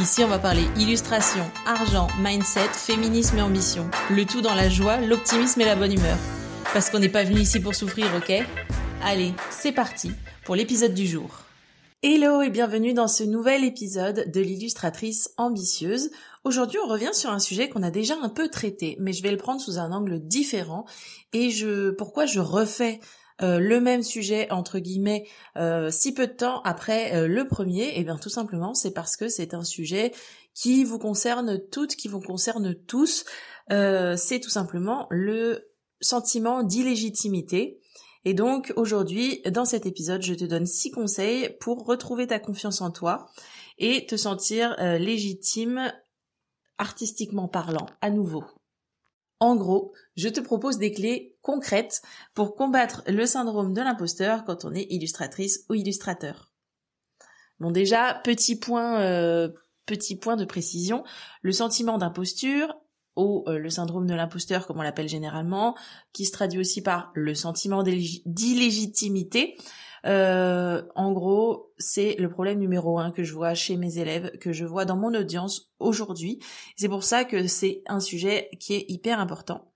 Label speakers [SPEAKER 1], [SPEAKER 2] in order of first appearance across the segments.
[SPEAKER 1] Ici, on va parler illustration, argent, mindset, féminisme et ambition. Le tout dans la joie, l'optimisme et la bonne humeur. Parce qu'on n'est pas venu ici pour souffrir, ok? Allez, c'est parti pour l'épisode du jour. Hello et bienvenue dans ce nouvel épisode de l'illustratrice ambitieuse. Aujourd'hui, on revient sur un sujet qu'on a déjà un peu traité, mais je vais le prendre sous un angle différent. Et je, pourquoi je refais euh, le même sujet entre guillemets euh, si peu de temps après euh, le premier Et eh bien tout simplement c'est parce que c'est un sujet qui vous concerne toutes, qui vous concerne tous. c'est tout simplement le sentiment d'illégitimité. Et donc aujourd'hui, dans cet épisode, je te donne six conseils pour retrouver ta confiance en toi et te sentir légitime artistiquement parlant à nouveau. En gros, je te propose des clés concrètes pour combattre le syndrome de l'imposteur quand on est illustratrice ou illustrateur. Bon déjà, petit point, euh, petit point de précision, le sentiment d'imposture ou euh, le syndrome de l'imposteur comme on l'appelle généralement, qui se traduit aussi par le sentiment d'illégitimité, euh, en gros, c'est le problème numéro un que je vois chez mes élèves, que je vois dans mon audience aujourd'hui. C'est pour ça que c'est un sujet qui est hyper important.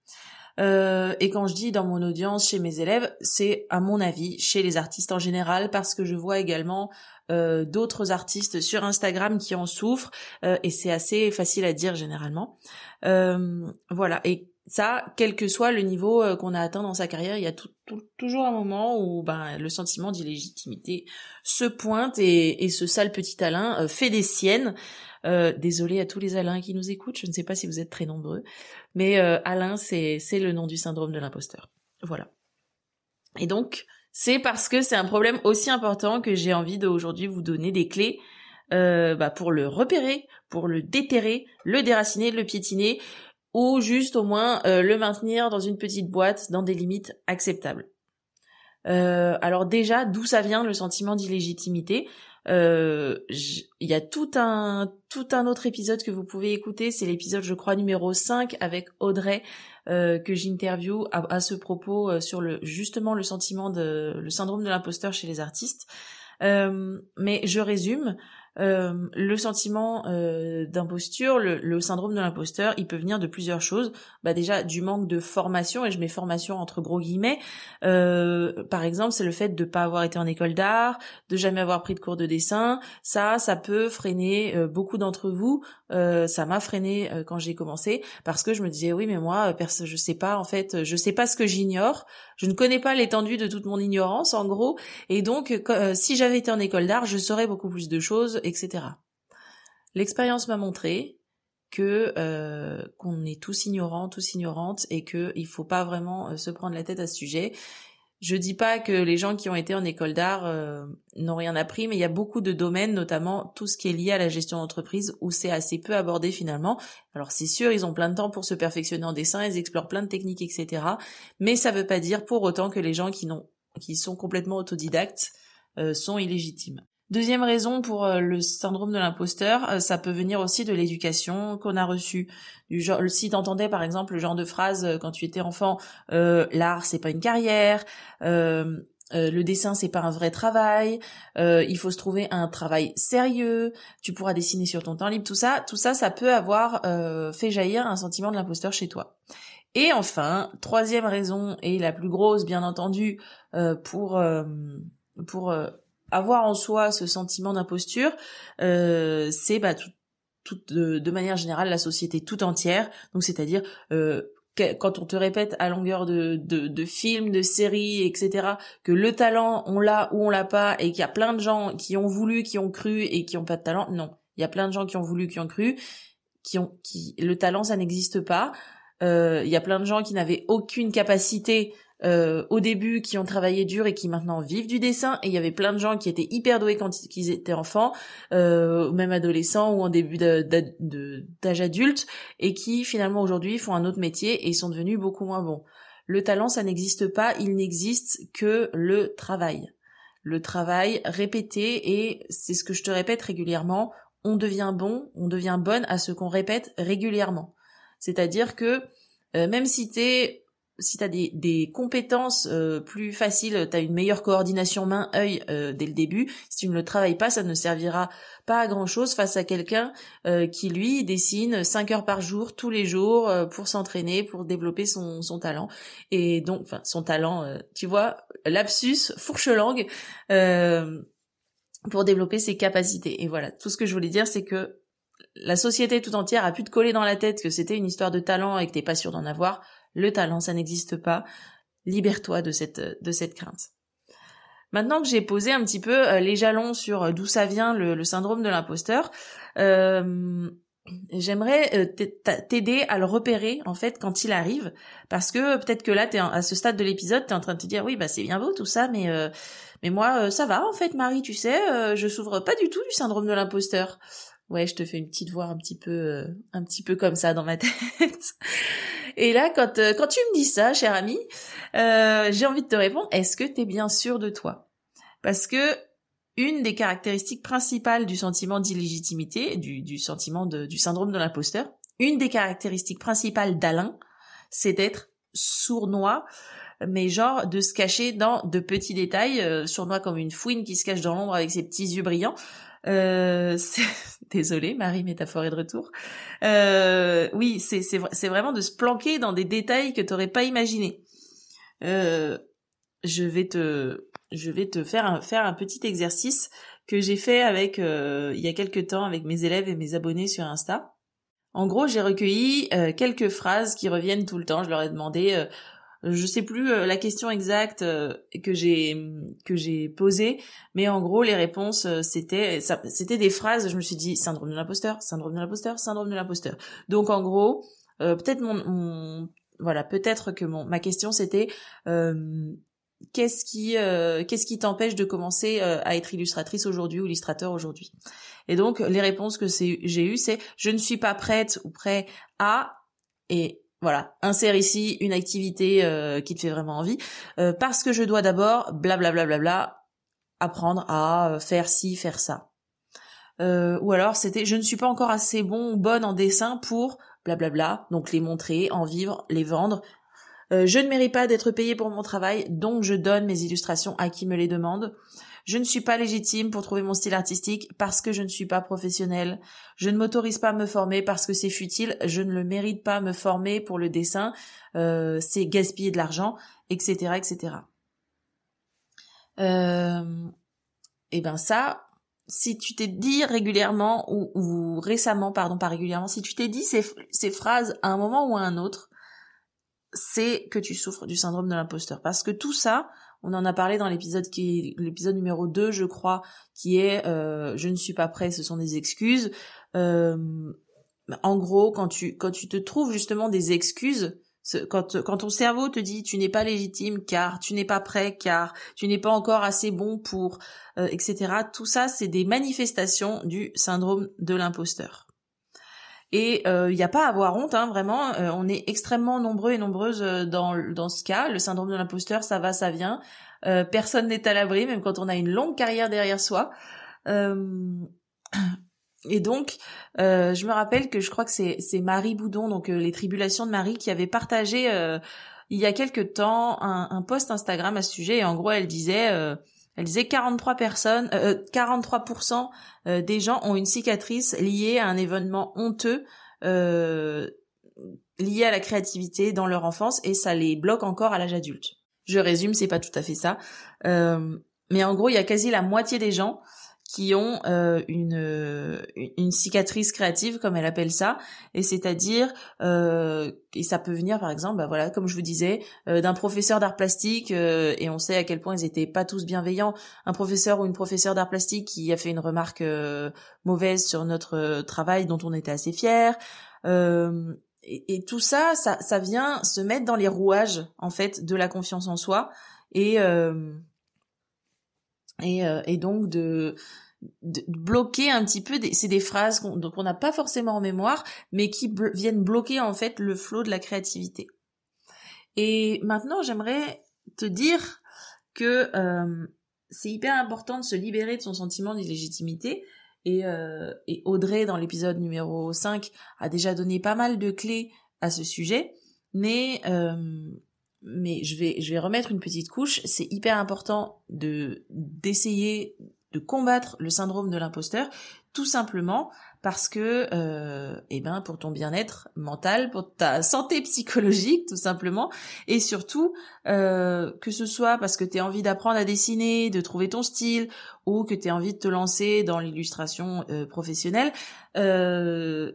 [SPEAKER 1] Euh, et quand je dis dans mon audience, chez mes élèves, c'est à mon avis chez les artistes en général, parce que je vois également euh, d'autres artistes sur Instagram qui en souffrent, et c'est assez facile à dire généralement. voilà. Ça, quel que soit le niveau euh, qu'on a atteint dans sa carrière, il y a toujours un moment où ben, le sentiment d'illégitimité se pointe et, ce sale petit Alain euh, fait des siennes. Euh, désolé à tous les Alains qui nous écoutent, je ne sais pas si vous êtes très nombreux, mais Alain, c'est le nom du syndrome de l'imposteur. Voilà. Et donc, c'est parce que c'est un problème aussi important que j'ai envie d'aujourd'hui vous donner des clés bah, pour le repérer, pour le déterrer, le déraciner, le piétiner, ou juste au moins euh, le maintenir dans une petite boîte dans des limites acceptables. Euh, alors déjà, d'où ça vient le sentiment d'illégitimité? Euh, Il y a tout un tout un autre épisode que vous pouvez écouter, c'est l'épisode je crois numéro 5 avec Audrey que j'interview à, à, ce propos sur le justement le sentiment de le syndrome de l'imposteur chez les artistes. mais je résume. Euh, le sentiment euh, d'imposture, le, syndrome de l'imposteur, il peut venir de plusieurs choses. Bah déjà du manque de formation et je mets formation entre gros guillemets. Euh, par exemple, c'est le fait de pas avoir été en école d'art, de jamais avoir pris de cours de dessin. Ça, ça peut freiner beaucoup d'entre vous. Ça m'a freiné quand j'ai commencé parce que je me disais oui mais moi je sais pas en fait, je sais pas ce que j'ignore. Je ne connais pas l'étendue de toute mon ignorance en gros et donc si j'avais été en école d'art, je saurais beaucoup plus de choses etc. L'expérience m'a montré que euh, qu'on est tous ignorants, tous ignorantes, et que il faut pas vraiment euh, se prendre la tête à ce sujet. Je dis pas que les gens qui ont été en école d'art euh, n'ont rien appris, mais il y a beaucoup de domaines, notamment tout ce qui est lié à la gestion d'entreprise, où c'est assez peu abordé finalement. Alors c'est sûr, ils ont plein de temps pour se perfectionner en dessin, ils explorent plein de techniques, etc. Mais ça veut pas dire pour autant que les gens qui n'ont qui sont complètement autodidactes sont illégitimes. Deuxième raison pour euh, le syndrome de l'imposteur, euh, ça peut venir aussi de l'éducation qu'on a reçue. Du genre, si t'entendais par exemple le genre de phrase euh, quand tu étais enfant, l'art c'est pas une carrière, le dessin c'est pas un vrai travail, il faut se trouver un travail sérieux, tu pourras dessiner sur ton temps libre, tout ça, tout ça, ça peut avoir fait jaillir un sentiment de l'imposteur chez toi. Et enfin, troisième raison et la plus grosse bien entendu pour pour avoir en soi ce sentiment d'imposture, euh, c'est bah, de, manière générale la société tout entière. Donc c'est-à-dire euh, quand on te répète à longueur de, de, films, de séries, etc., que le talent on l'a ou on l'a pas, et qu'il y a plein de gens qui ont voulu, qui ont cru et qui ont pas de talent, non. Il y a plein de gens qui ont voulu, qui ont cru, qui ont, qui le talent ça n'existe pas. Euh, il y a plein de gens qui n'avaient aucune capacité euh, au début qui ont travaillé dur et qui maintenant vivent du dessin et il y avait plein de gens qui étaient hyper doués quand ils étaient enfants euh, même adolescents ou en début d'âge adulte et qui finalement aujourd'hui font un autre métier et sont devenus beaucoup moins bons. Le talent ça n'existe pas, il n'existe que le travail. Le travail répété et c'est ce que je te répète régulièrement, on devient bon, on devient bonne à ce qu'on répète régulièrement. C'est-à-dire que euh, même si t'es si tu des, compétences euh, plus faciles, tu une meilleure coordination main-œil euh, dès le début, si tu ne le travailles pas, ça ne servira pas à grand-chose face à quelqu'un euh, qui, lui, dessine 5 heures par jour, tous les jours, pour s'entraîner, pour développer son, son talent. Et donc, enfin, son talent, tu vois, lapsus, fourche-langue, pour développer ses capacités. Et voilà, tout ce que je voulais dire, c'est que la société tout entière a pu te coller dans la tête que c'était une histoire de talent et que t'es pas sûr d'en avoir le talent, ça n'existe pas. Libère-toi de cette, de cette crainte. Maintenant que j'ai posé un petit peu euh, les jalons sur euh, d'où ça vient le, syndrome de l'imposteur, euh, j'aimerais t'aider à le repérer en fait quand il arrive, parce que peut-être que là, es à ce stade de l'épisode, tu es en train de te dire oui bah c'est bien beau tout ça, mais mais moi ça va en fait Marie, tu sais, je souffre pas du tout du syndrome de l'imposteur. Ouais, je te fais une petite voix un petit peu un petit peu comme ça dans ma tête. Et là, quand, euh, quand tu me dis ça, cher ami, euh, j'ai envie de te répondre, est-ce que tu es bien sûr de toi? Parce que une des caractéristiques principales du sentiment d'illégitimité, du, du sentiment de, du syndrome de l'imposteur, une des caractéristiques principales d'Alain, c'est d'être sournois, mais genre de se cacher dans de petits détails, euh, sournois comme une fouine qui se cache dans l'ombre avec ses petits yeux brillants. Euh, Désolée, Marie métaphore est de retour. Euh, oui, c'est vraiment de se planquer dans des détails que t'aurais pas imaginé. Euh, je vais te faire un, petit exercice que j'ai fait avec euh, il y a quelques temps avec mes élèves et mes abonnés sur Insta. En gros, j'ai recueilli quelques phrases qui reviennent tout le temps. Je leur ai demandé je sais plus euh, la question exacte euh, que j'ai que j'ai posée, mais en gros les réponses euh, c'était c'était des phrases. Je me suis dit syndrome de l'imposteur, syndrome de l'imposteur, syndrome de l'imposteur. Donc en gros, peut-être mon, voilà peut-être que mon ma question c'était qu'est-ce qui qu'est-ce qui t'empêche de commencer à être illustratrice aujourd'hui ou illustrateur aujourd'hui? Et donc les réponses que j'ai eues c'est je ne suis pas prête ou prêt à et voilà, insère ici une activité euh, qui te fait vraiment envie, euh, parce que je dois d'abord, blablabla, apprendre à euh, faire ci, faire ça. ou alors c'était, je ne suis pas encore assez bon ou bonne en dessin pour, blablabla, donc les montrer, en vivre, les vendre. je ne mérite pas d'être payé pour mon travail, donc je donne mes illustrations à qui me les demande. Je ne suis pas légitime pour trouver mon style artistique parce que je ne suis pas professionnelle. Je ne m'autorise pas à me former parce que c'est futile. Je ne le mérite pas à me former pour le dessin. Euh, c'est gaspiller de l'argent, etc., etc. Euh, et ben ça, si tu t'es dit régulièrement ou, récemment, pardon, pas régulièrement, si tu t'es dit ces phrases à un moment ou à un autre, c'est que tu souffres du syndrome de l'imposteur. Parce que tout ça, on en a parlé dans l'épisode qui l'épisode numéro 2, je crois, qui est euh, je ne suis pas prêt, ce sont des excuses. Euh, en gros, quand tu quand tu te trouves justement des excuses, quand, quand ton cerveau te dit tu n'es pas légitime car tu n'es pas prêt car tu n'es pas encore assez bon pour euh, etc. Tout ça, c'est des manifestations du syndrome de l'imposteur. Et il euh, n'y a pas à avoir honte, hein, vraiment. Euh, on est extrêmement nombreux et nombreuses euh, dans, dans ce cas. Le syndrome de l'imposteur, ça va, ça vient. personne n'est à l'abri, même quand on a une longue carrière derrière soi. Et donc, je me rappelle que je crois que c'est, c'est Marie Boudon, donc les tribulations de Marie, qui avait partagé il y a quelque temps un, un post Instagram à ce sujet. Et en gros, elle disait elle disait 43 personnes, euh, 43% euh, euh, des gens ont une cicatrice liée à un événement honteux euh, lié à la créativité dans leur enfance et ça les bloque encore à l'âge adulte. Je résume, c'est pas tout à fait ça, mais en gros, il y a quasi la moitié des gens qui ont euh, une, une cicatrice créative comme elle appelle ça. Et c'est-à-dire euh, et ça peut venir par exemple bah voilà comme je vous disais euh, d'un professeur d'art plastique euh, et on sait à quel point ils étaient pas tous bienveillants. Un professeur ou une professeure d'art plastique qui a fait une remarque euh, mauvaise sur notre travail dont on était assez fiers et, tout ça, ça, ça vient se mettre dans les rouages en fait de la confiance en soi. Et euh, et, euh, et donc de, bloquer un petit peu. C'est des phrases qu'on qu'on n'a pas forcément en mémoire, mais qui viennent bloquer en fait le flot de la créativité. Et maintenant, j'aimerais te dire que euh, c'est hyper important de se libérer de son sentiment d'illégitimité et, euh, et Audrey, dans l'épisode numéro 5, a déjà donné pas mal de clés à ce sujet. Mais, mais je, vais, je vais remettre une petite couche. C'est hyper important de d'essayer de combattre le syndrome de l'imposteur, tout simplement parce que, euh, eh ben, pour ton bien-être mental, pour ta santé psychologique, tout simplement, et surtout euh, que ce soit parce que tu as envie d'apprendre à dessiner, de trouver ton style, ou que tu as envie de te lancer dans l'illustration euh, professionnelle. Euh,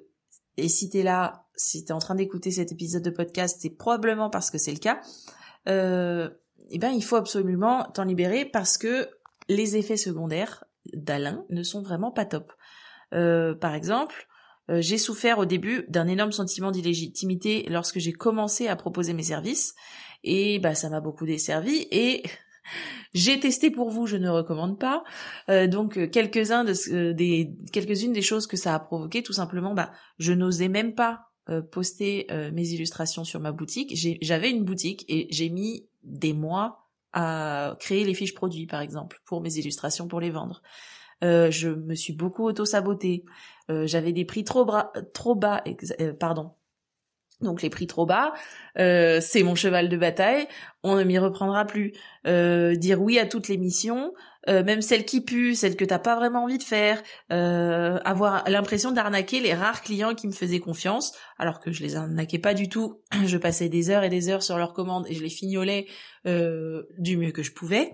[SPEAKER 1] et si tu es là, si tu es en train d'écouter cet épisode de podcast, c'est probablement parce que c'est le cas. Euh, eh ben, il faut absolument t'en libérer parce que les effets secondaires d'Alain ne sont vraiment pas top. Euh, par exemple, euh, j'ai souffert au début d'un énorme sentiment d'illégitimité lorsque j'ai commencé à proposer mes services et bah ça m'a beaucoup desservi et j'ai testé pour vous, je ne recommande pas. Euh, donc quelques-uns de, des quelques-unes des choses que ça a provoqué, tout simplement, bah je n'osais même pas poster mes illustrations sur ma boutique. J'avais une boutique et j'ai mis des mois à créer les fiches produits, par exemple, pour mes illustrations pour les vendre. Euh, je me suis beaucoup auto-sabotée. Euh, j'avais des prix trop, bas, trop bas, euh, pardon. Donc les prix trop bas, c'est mon cheval de bataille. On ne m'y reprendra plus. dire oui à toutes les missions, même celles qui puent, celles que t'as pas vraiment envie de faire. avoir l'impression d'arnaquer les rares clients qui me faisaient confiance, alors que je les arnaquais pas du tout. Je passais des heures et des heures sur leurs commandes et je les fignolais du mieux que je pouvais.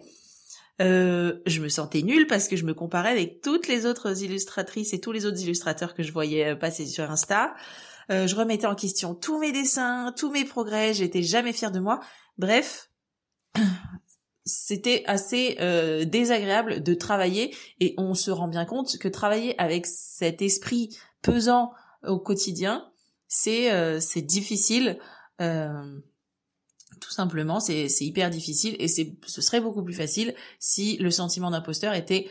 [SPEAKER 1] Euh, je me sentais nulle parce que je me comparais avec toutes les autres illustratrices et tous les autres illustrateurs que je voyais euh, passer sur Insta. Euh, je remettais en question tous mes dessins, tous mes progrès, j'étais jamais fière de moi. Bref, c'était assez désagréable de travailler et on se rend bien compte que travailler avec cet esprit pesant au quotidien, c'est c'est difficile. Euh, tout simplement, c'est hyper difficile et ce serait beaucoup plus facile si le sentiment d'imposteur était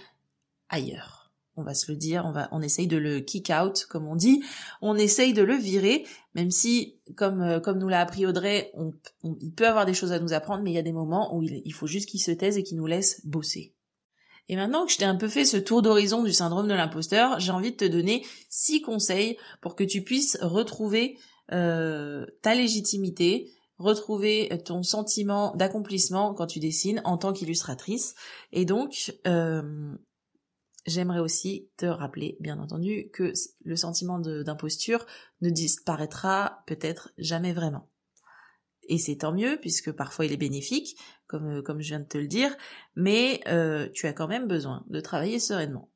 [SPEAKER 1] ailleurs. On va se le dire, on va, on essaye de le kick out, comme on dit. On essaye de le virer, même si, comme, euh, comme nous l'a appris Audrey, il peut avoir des choses à nous apprendre, mais il y a des moments où il, il faut juste qu'il se taise et qu'il nous laisse bosser. Et maintenant que je t'ai un peu fait ce tour d'horizon du syndrome de l'imposteur, j'ai envie de te donner six conseils pour que tu puisses retrouver euh, ta légitimité, retrouver ton sentiment d'accomplissement quand tu dessines en tant qu'illustratrice. Et donc, euh, j'aimerais aussi te rappeler, bien entendu, que le sentiment d'imposture ne disparaîtra peut-être jamais vraiment. Et c'est tant mieux, puisque parfois il est bénéfique, comme, euh, comme je viens de te le dire, mais euh, tu as quand même besoin de travailler sereinement.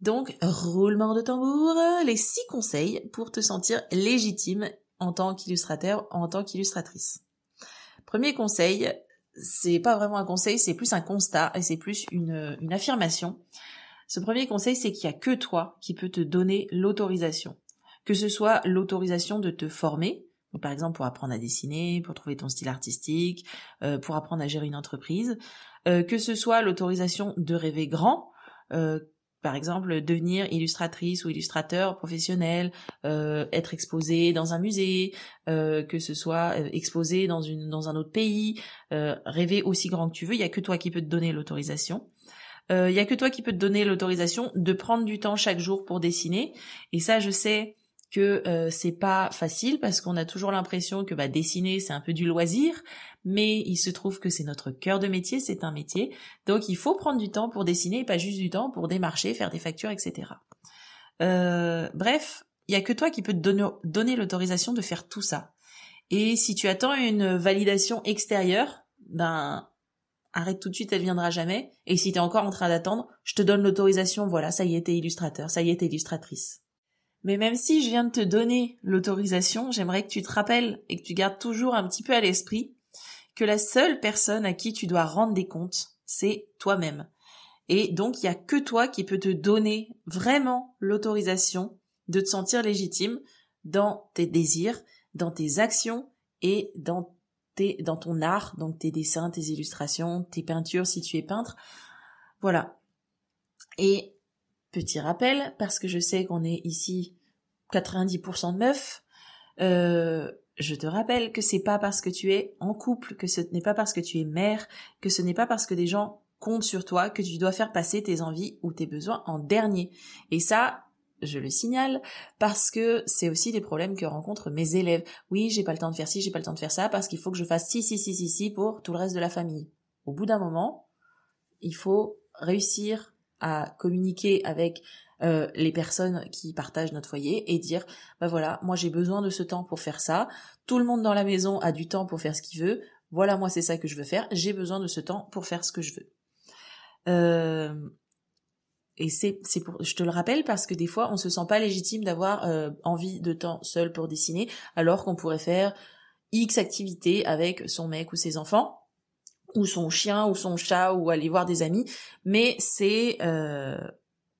[SPEAKER 1] Donc, roulement de tambour, les six conseils pour te sentir légitime en tant qu'illustrateur, en tant qu'illustratrice. Premier conseil, c'est pas vraiment un conseil, c'est plus un constat et c'est plus une, une affirmation. Ce premier conseil, c'est qu'il y a que toi qui peux te donner l'autorisation. Que ce soit l'autorisation de te former, par exemple pour apprendre à dessiner, pour trouver ton style artistique, euh, pour apprendre à gérer une entreprise, euh, que ce soit l'autorisation de rêver grand, euh, par exemple devenir illustratrice ou illustrateur professionnel, être exposé dans un musée, que ce soit exposé dans un autre pays, rêver aussi grand que tu veux, il y a que toi qui peux te donner l'autorisation. Il y a que toi qui peux te donner l'autorisation de prendre du temps chaque jour pour dessiner. Et ça, je sais que c'est pas facile parce qu'on a toujours l'impression que bah, dessiner c'est un peu du loisir, mais il se trouve que c'est notre cœur de métier, c'est un métier, donc il faut prendre du temps pour dessiner et pas juste du temps pour démarcher, faire des factures, etc. Euh, bref, il y a que toi qui peux te donner, donner l'autorisation de faire tout ça. Et si tu attends une validation extérieure, ben arrête tout de suite, elle viendra jamais. Et si tu es encore en train d'attendre, je te donne l'autorisation, voilà, ça y est, t'es illustrateur, ça y est, t'es illustratrice. Mais même si je viens de te donner l'autorisation, j'aimerais que tu te rappelles et que tu gardes toujours un petit peu à l'esprit que la seule personne à qui tu dois rendre des comptes, c'est toi-même. Et donc, il n'y a que toi qui peux te donner vraiment l'autorisation de te sentir légitime dans tes désirs, dans tes actions et dans dans ton art, donc tes dessins, tes illustrations, tes peintures si tu es peintre. Voilà. Et petit rappel, parce que je sais qu'on est ici 90% de meufs, euh, je te rappelle que c'est pas parce que tu es en couple, que ce n'est pas parce que tu es mère, que ce n'est pas parce que des gens comptent sur toi que tu dois faire passer tes envies ou tes besoins en dernier. Et ça, je le signale parce que c'est aussi des problèmes que rencontrent mes élèves. Oui, j'ai pas le temps de faire ci, j'ai pas le temps de faire ça parce qu'il faut que je fasse ci, ci, ci, ci, ci pour tout le reste de la famille. Au bout d'un moment, il faut réussir à communiquer avec euh, les personnes qui partagent notre foyer et dire bah voilà moi j'ai besoin de ce temps pour faire ça tout le monde dans la maison a du temps pour faire ce qu'il veut voilà moi c'est ça que je veux faire j'ai besoin de ce temps pour faire ce que je veux euh, et c'est pour je te le rappelle parce que des fois on se sent pas légitime d'avoir euh, envie de temps seul pour dessiner alors qu'on pourrait faire X activités avec son mec ou ses enfants ou son chien ou son chat ou aller voir des amis mais c'est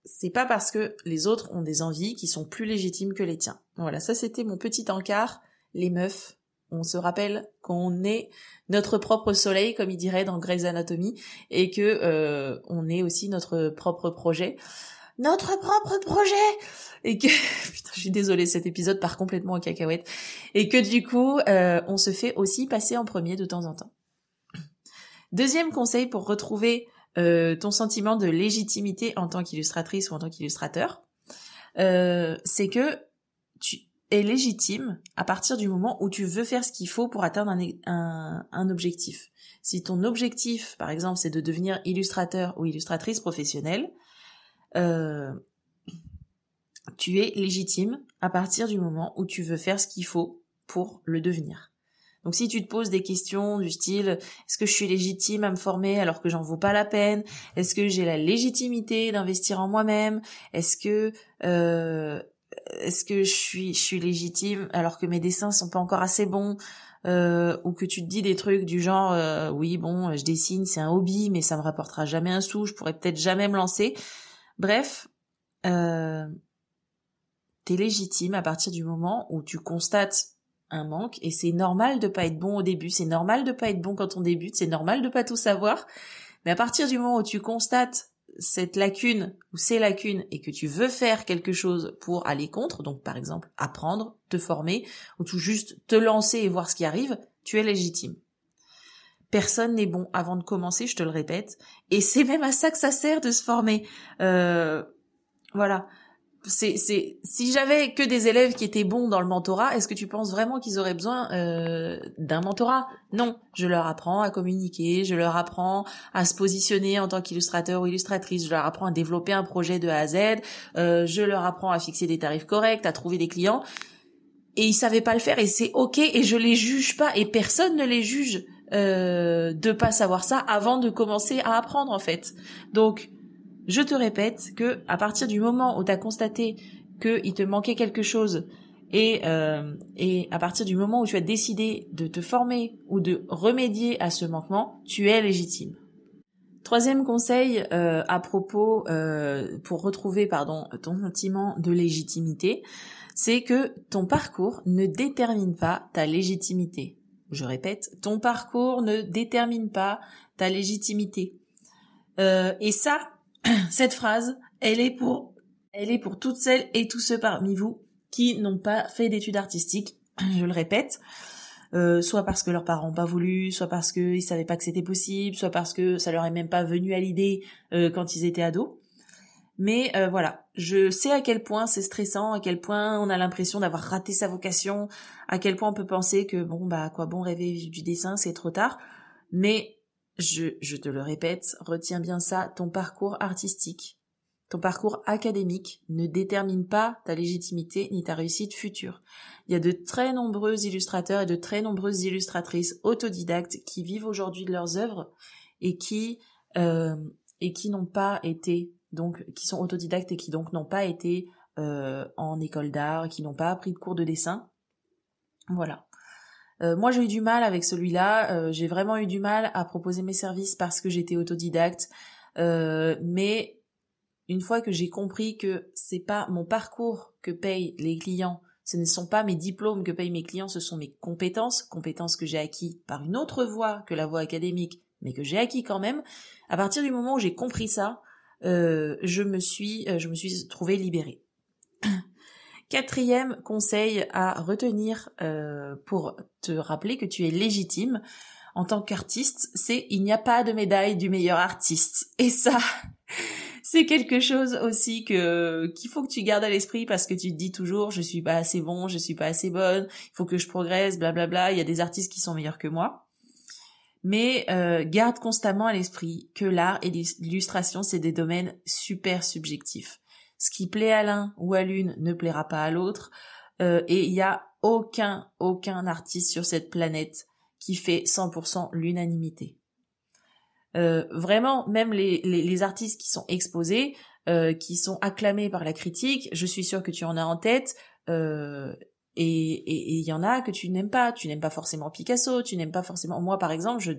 [SPEAKER 1] c'est pas parce que les autres ont des envies qui sont plus légitimes que les tiens. Voilà, ça c'était mon petit encart. Les meufs, on se rappelle qu'on est notre propre soleil, comme il dirait dans Grey's Anatomy, et que euh, on est aussi notre propre projet. Notre propre projet Et que... Putain, je suis désolée, cet épisode part complètement en cacahuète. Et que du coup, euh, on se fait aussi passer en premier de temps en temps. Deuxième conseil pour retrouver euh, ton sentiment de légitimité en tant qu'illustratrice ou en tant qu'illustrateur, c'est que tu es légitime à partir du moment où tu veux faire ce qu'il faut pour atteindre un, un, objectif. Si ton objectif, par exemple, c'est de devenir illustrateur ou illustratrice professionnelle, euh, tu es légitime à partir du moment où tu veux faire ce qu'il faut pour le devenir. Donc si tu te poses des questions du style est-ce que je suis légitime à me former alors que j'en vaux pas la peine? Est-ce que j'ai la légitimité d'investir en moi-même? Est-ce que euh, est-ce que je suis je suis légitime alors que mes dessins sont pas encore assez bons euh, ou que tu te dis des trucs du genre euh, oui bon je dessine c'est un hobby mais ça me rapportera jamais un sou je pourrais peut-être jamais me lancer bref euh, t'es légitime à partir du moment où tu constates un manque et c'est normal de pas être bon au début, c'est normal de pas être bon quand on débute, c'est normal de pas tout savoir. Mais à partir du moment où tu constates cette lacune ou ces lacunes et que tu veux faire quelque chose pour aller contre, donc par exemple apprendre, te former ou tout juste te lancer et voir ce qui arrive, tu es légitime. Personne n'est bon avant de commencer, je te le répète, et c'est même à ça que ça sert de se former. Euh, voilà c'est, c'est, si j'avais que des élèves qui étaient bons dans le mentorat, est-ce que tu penses vraiment qu'ils auraient besoin euh, d'un mentorat? Non, je leur apprends à communiquer, je leur apprends à se positionner en tant qu'illustrateur ou illustratrice, je leur apprends à développer un projet de A à Z, euh, je leur apprends à fixer des tarifs corrects, à trouver des clients. Et ils savaient pas le faire et c'est ok et je les juge pas et personne ne les juge euh, de pas savoir ça avant de commencer à apprendre en fait. Donc je te répète que à partir du moment où tu as constaté qu'il te manquait quelque chose et, euh, et à partir du moment où tu as décidé de te former ou de remédier à ce manquement, tu es légitime. Troisième conseil euh, à propos euh, pour retrouver pardon ton sentiment de légitimité, c'est que ton parcours ne détermine pas ta légitimité. Je répète, ton parcours ne détermine pas ta légitimité. et ça, cette phrase, elle est pour, elle est pour toutes celles et tous ceux parmi vous qui n'ont pas fait d'études artistiques. Je le répète. Euh, soit parce que leurs parents n'ont pas voulu, soit parce qu'ils savaient pas que c'était possible, soit parce que ça leur est même pas venu à l'idée euh, quand ils étaient ados. Mais euh, voilà, je sais à quel point c'est stressant, à quel point on a l'impression d'avoir raté sa vocation, à quel point on peut penser que bon bah quoi bon rêver du dessin c'est trop tard. Mais je, te le répète, retiens bien ça, ton parcours artistique, ton parcours académique ne détermine pas ta légitimité ni ta réussite future. Il y a de très nombreux illustrateurs et de très nombreuses illustratrices autodidactes qui vivent aujourd'hui de leurs œuvres et qui euh, et qui n'ont pas été donc qui sont autodidactes et qui donc n'ont pas été euh, en école d'art, qui n'ont pas appris de cours de dessin. Voilà. Euh, moi, j'ai eu du mal avec celui-là. Euh, j'ai vraiment eu du mal à proposer mes services parce que j'étais autodidacte. Euh, mais une fois que j'ai compris que c'est pas mon parcours que payent les clients, Ce ne sont pas mes diplômes que payent mes clients, ce sont mes compétences, compétences que j'ai acquis par une autre voie que la voie académique, mais que j'ai acquis quand même. À partir du moment où j'ai compris ça, euh, je me suis, je me suis trouvée libérée. Quatrième conseil à retenir euh, pour te rappeler que tu es légitime en tant qu'artiste, c'est il n'y a pas de médaille du meilleur artiste. Et ça, c'est quelque chose aussi que qu'il faut que tu gardes à l'esprit parce que tu te dis toujours je suis pas assez bon, je suis pas assez bonne, il faut que je progresse, blablabla. Bla bla. Il y a des artistes qui sont meilleurs que moi. Mais euh, garde constamment à l'esprit que l'art et l'illustration, c'est des domaines super subjectifs. Ce qui plaît à l'un ou à l'une ne plaira pas à l'autre. Euh, et il n'y a aucun, aucun artiste sur cette planète qui fait 100% l'unanimité. Euh, vraiment, même les, artistes qui sont exposés, euh, qui sont acclamés par la critique, je suis sûre que tu en as en tête, et il y en a que tu n'aimes pas. Tu n'aimes pas forcément Picasso, tu n'aimes pas forcément... Moi, par exemple, je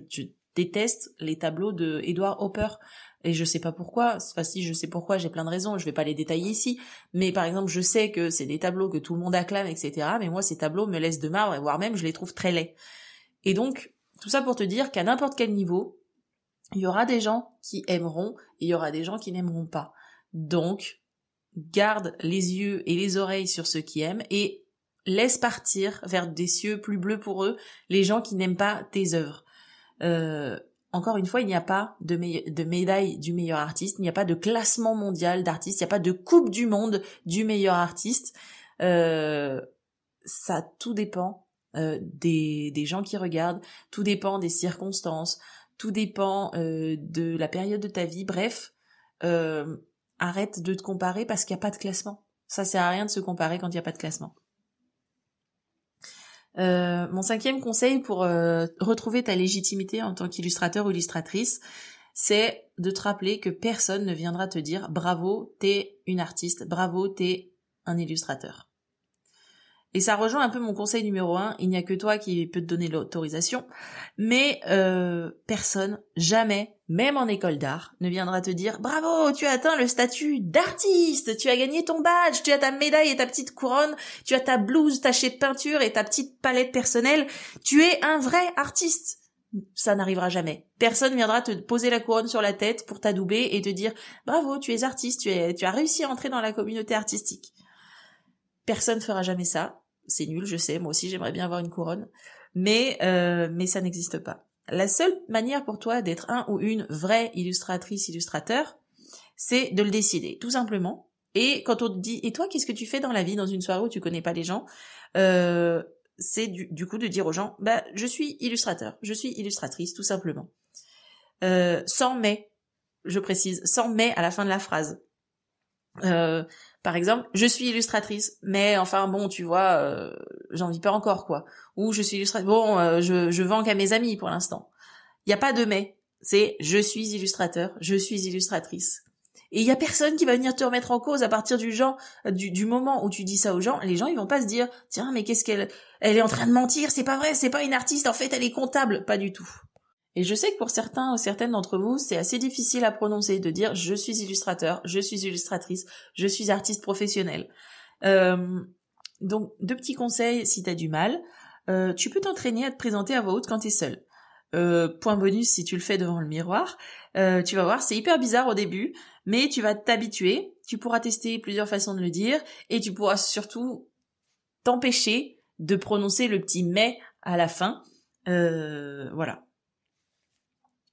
[SPEAKER 1] déteste les tableaux de Edward Hopper. Et je sais pas pourquoi, enfin si je sais pourquoi, j'ai plein de raisons, je vais pas les détailler ici, mais par exemple je sais que c'est des tableaux que tout le monde acclame, etc. Mais moi ces tableaux me laissent de marbre, voire même je les trouve très laids. Et donc, tout ça pour te dire qu'à n'importe quel niveau, il y aura des gens qui aimeront et il y aura des gens qui n'aimeront pas. Donc, garde les yeux et les oreilles sur ceux qui aiment et laisse partir vers des cieux plus bleus pour eux les gens qui n'aiment pas tes œuvres. Euh, encore une fois, il n'y a pas de, médaille du meilleur artiste, il n'y a pas de classement mondial d'artistes, il n'y a pas de coupe du monde du meilleur artiste. Euh, ça tout dépend euh, des, gens qui regardent, tout dépend des circonstances, tout dépend euh, de la période de ta vie. Bref, arrête de te comparer parce qu'il n'y a pas de classement. Ça sert à rien de se comparer quand il n'y a pas de classement. Euh, mon cinquième conseil pour retrouver ta légitimité en tant qu'illustrateur ou illustratrice, c'est de te rappeler que personne ne viendra te dire bravo, t'es une artiste, bravo, t'es un illustrateur. Et ça rejoint un peu mon conseil numéro un, il n'y a que toi qui peux te donner l'autorisation, mais euh, personne, jamais, même en école d'art, ne viendra te dire bravo, tu as atteint le statut d'artiste, tu as gagné ton badge, tu as ta médaille et ta petite couronne, tu as ta blouse tachée de peinture et ta petite palette personnelle, tu es un vrai artiste. Ça n'arrivera jamais. Personne viendra te poser la couronne sur la tête pour t'adouber et te dire bravo, tu es artiste, tu, tu as réussi à entrer dans la communauté artistique. Personne fera jamais ça. C'est nul, je sais. Moi aussi, j'aimerais bien avoir une couronne, mais euh, mais ça n'existe pas. La seule manière pour toi d'être un ou une vraie illustratrice, illustrateur, c'est de le décider, tout simplement. Et quand on te dit et toi, qu'est-ce que tu fais dans la vie, dans une soirée où tu connais pas les gens, euh, c'est du, coup de dire aux gens, bah je suis illustrateur, je suis illustratrice, tout simplement. Euh, sans mais, je précise, sans mais à la fin de la phrase. Euh, par exemple, je suis illustratrice, mais enfin bon, tu vois, euh, j'en vis pas encore quoi. Ou je suis illustratrice, bon, euh, je, je vends qu'à mes amis pour l'instant. Il y a pas de mais, c'est je suis illustrateur, je suis illustratrice. Et il y a personne qui va venir te remettre en cause à partir du genre, du, du moment où tu dis ça aux gens. Les gens, ils vont pas se dire, tiens, mais qu'est-ce qu'elle, elle est en train de mentir, c'est pas vrai, c'est pas une artiste, en fait, elle est comptable, pas du tout. Et je sais que pour certains ou certaines d'entre vous, c'est assez difficile à prononcer de dire je suis illustrateur, je suis illustratrice, je suis artiste professionnel. Euh, donc, deux petits conseils si tu as du mal. Euh, tu peux t'entraîner à te présenter à voix haute quand tu es seul. Euh, point bonus si tu le fais devant le miroir. tu vas voir, c'est hyper bizarre au début, mais tu vas t'habituer. Tu pourras tester plusieurs façons de le dire et tu pourras surtout t'empêcher de prononcer le petit mais à la fin. voilà.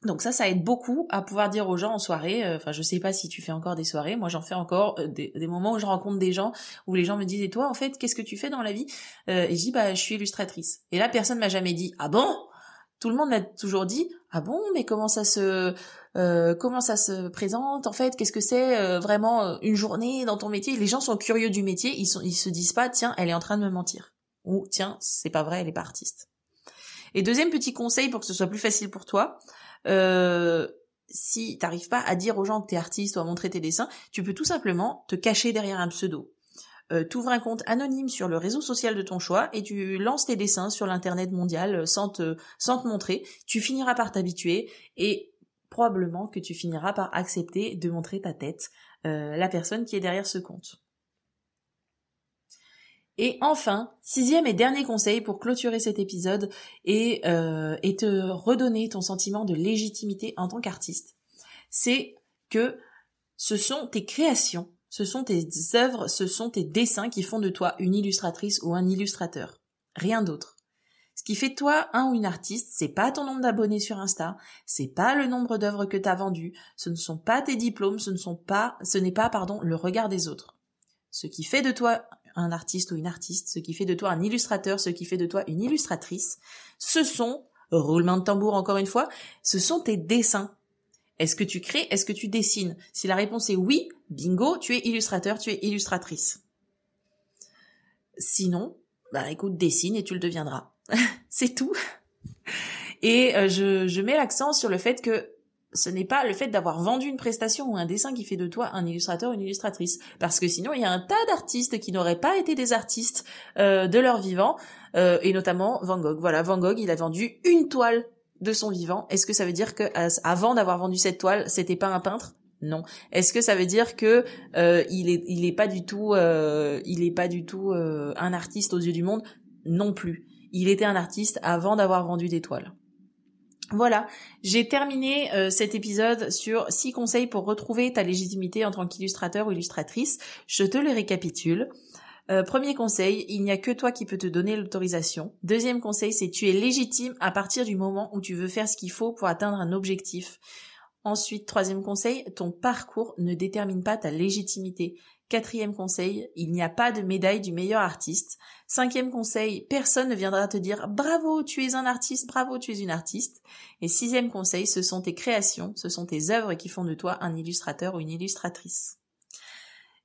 [SPEAKER 1] Donc ça, ça aide beaucoup à pouvoir dire aux gens en soirée. Euh, enfin, je sais pas si tu fais encore des soirées. Moi, j'en fais encore euh, des, moments où je rencontre des gens où les gens me disent "Et toi, en fait, qu'est-ce que tu fais dans la vie? Euh, Et je dis "Bah, je suis illustratrice." Et là, personne m'a jamais dit "Ah bon? Tout le monde m'a toujours dit "Ah bon Mais comment ça se comment ça se présente En fait, qu'est-ce que c'est vraiment une journée dans ton métier? Les gens sont curieux du métier. Ils sont, ils se disent pas "Tiens, elle est en train de me mentir." Ou "Tiens, c'est pas vrai, elle est pas artiste." Et deuxième petit conseil pour que ce soit plus facile pour toi, euh, si t'arrives pas à dire aux gens que t'es artiste ou à montrer tes dessins, tu peux tout simplement te cacher derrière un pseudo. Euh, tu ouvres un compte anonyme sur le réseau social de ton choix et tu lances tes dessins sur l'internet mondial euh, sans te, sans te montrer. Tu finiras par t'habituer et probablement que tu finiras par accepter de montrer ta tête, euh, la personne qui est derrière ce compte. Et enfin, sixième et dernier conseil pour clôturer cet épisode et, euh, et te redonner ton sentiment de légitimité en tant qu'artiste, c'est que ce sont tes créations, ce sont tes œuvres, ce sont tes dessins qui font de toi une illustratrice ou un illustrateur. Rien d'autre. Ce qui fait de toi un ou une artiste, c'est pas ton nombre d'abonnés sur Insta, c'est pas le nombre d'œuvres que t'as vendues, ce ne sont pas tes diplômes, ce ne sont pas, ce n'est pas, pardon, le regard des autres. Ce qui fait de toi un artiste ou une artiste, ce qui fait de toi un illustrateur, ce qui fait de toi une illustratrice, ce sont, roulement de tambour encore une fois, ce sont tes dessins. Est-ce que tu crées Est-ce que tu dessines? Si la réponse est oui, bingo, tu es illustrateur, tu es illustratrice. Sinon, bah écoute, dessine et tu le deviendras. C'est tout. Et euh, je, je mets l'accent sur le fait que ce n'est pas le fait d'avoir vendu une prestation ou un dessin qui fait de toi un illustrateur ou une illustratrice. Parce que sinon, il y a un tas d'artistes qui n'auraient pas été des artistes euh, de leur vivant, euh, et notamment Van Gogh. Voilà, Van Gogh, il a vendu une toile de son vivant. Est-ce que ça veut dire que avant d'avoir vendu cette toile, c'était pas un peintre? Non. Est-ce que ça veut dire que euh, il est il est pas du tout il est pas du tout un artiste aux yeux du monde? Non plus. Il était un artiste avant d'avoir vendu des toiles. Voilà, j'ai terminé euh, cet épisode sur six conseils pour retrouver ta légitimité en tant qu'illustrateur ou illustratrice. Je te les récapitule. Euh, premier conseil, il n'y a que toi qui peux te donner l'autorisation. Deuxième conseil, c'est tu es légitime à partir du moment où tu veux faire ce qu'il faut pour atteindre un objectif. Ensuite, troisième conseil, ton parcours ne détermine pas ta légitimité. Quatrième conseil, il n'y a pas de médaille du meilleur artiste. Cinquième conseil, personne ne viendra te dire bravo, tu es un artiste, bravo, tu es une artiste. Et sixième conseil, ce sont tes créations, ce sont tes œuvres qui font de toi un illustrateur ou une illustratrice.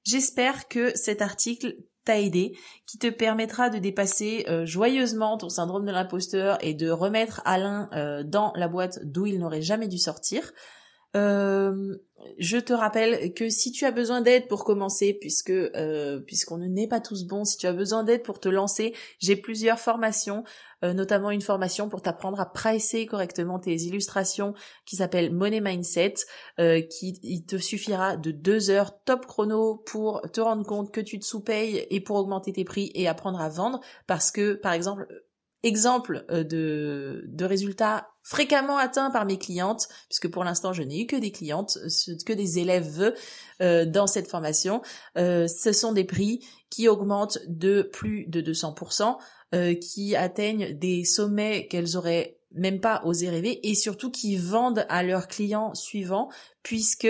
[SPEAKER 1] J'espère que cet article t'a aidé, qui te permettra de dépasser euh, joyeusement ton syndrome de l'imposteur et de remettre Alain euh, dans la boîte d'où il n'aurait jamais dû sortir. Euh, je te rappelle que si tu as besoin d'aide pour commencer, puisque euh, puisqu'on ne n'est pas tous bons, si tu as besoin d'aide pour te lancer, j'ai plusieurs formations, euh, notamment une formation pour t'apprendre à pricer correctement tes illustrations qui s'appelle Money Mindset, qui il te suffira de deux heures top chrono pour te rendre compte que tu te sous-payes et pour augmenter tes prix et apprendre à vendre, parce que par exemple exemple de, de résultats fréquemment atteint par mes clientes, puisque pour l'instant je n'ai eu que des clientes, que des élèves euh, dans cette formation. Euh, ce sont des prix qui augmentent de plus de 200%, euh, qui atteignent des sommets qu'elles auraient même pas osé rêver, et surtout qui vendent à leurs clients suivants, puisque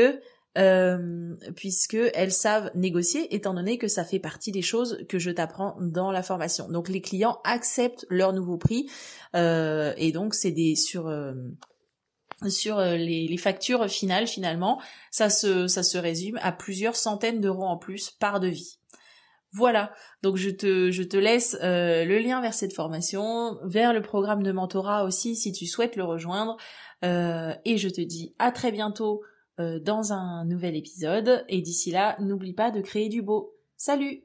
[SPEAKER 1] euh, puisque elles savent négocier étant donné que ça fait partie des choses que je t'apprends dans la formation. Donc les clients acceptent leur nouveau prix euh, et donc c'est des sur euh, sur les, factures finales finalement, ça se ça se résume à plusieurs centaines d'euros en plus par devis. Voilà, donc je te, je te laisse le lien vers cette formation, vers le programme de mentorat aussi si tu souhaites le rejoindre. Et je te dis à très bientôt dans un nouvel épisode. Et d'ici là, n'oublie pas de créer du beau. Salut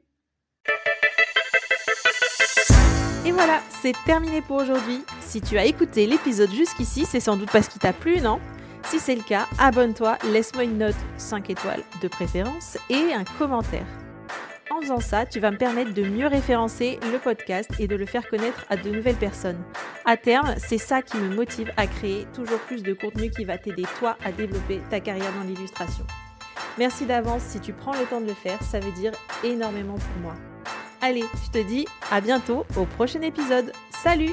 [SPEAKER 1] Et voilà, c'est terminé pour aujourd'hui. Si tu as écouté l'épisode jusqu'ici, c'est sans doute parce qu'il t'a plu, non? Si c'est le cas, abonne-toi, laisse-moi une note 5 étoiles de préférence et un commentaire. En faisant ça, tu vas me permettre de mieux référencer le podcast et de le faire connaître à de nouvelles personnes. À terme, c'est ça qui me motive à créer toujours plus de contenu qui va t'aider toi à développer ta carrière dans l'illustration. Merci d'avance si tu prends le temps de le faire, ça veut dire énormément pour moi. Allez, je te dis à bientôt au prochain épisode. Salut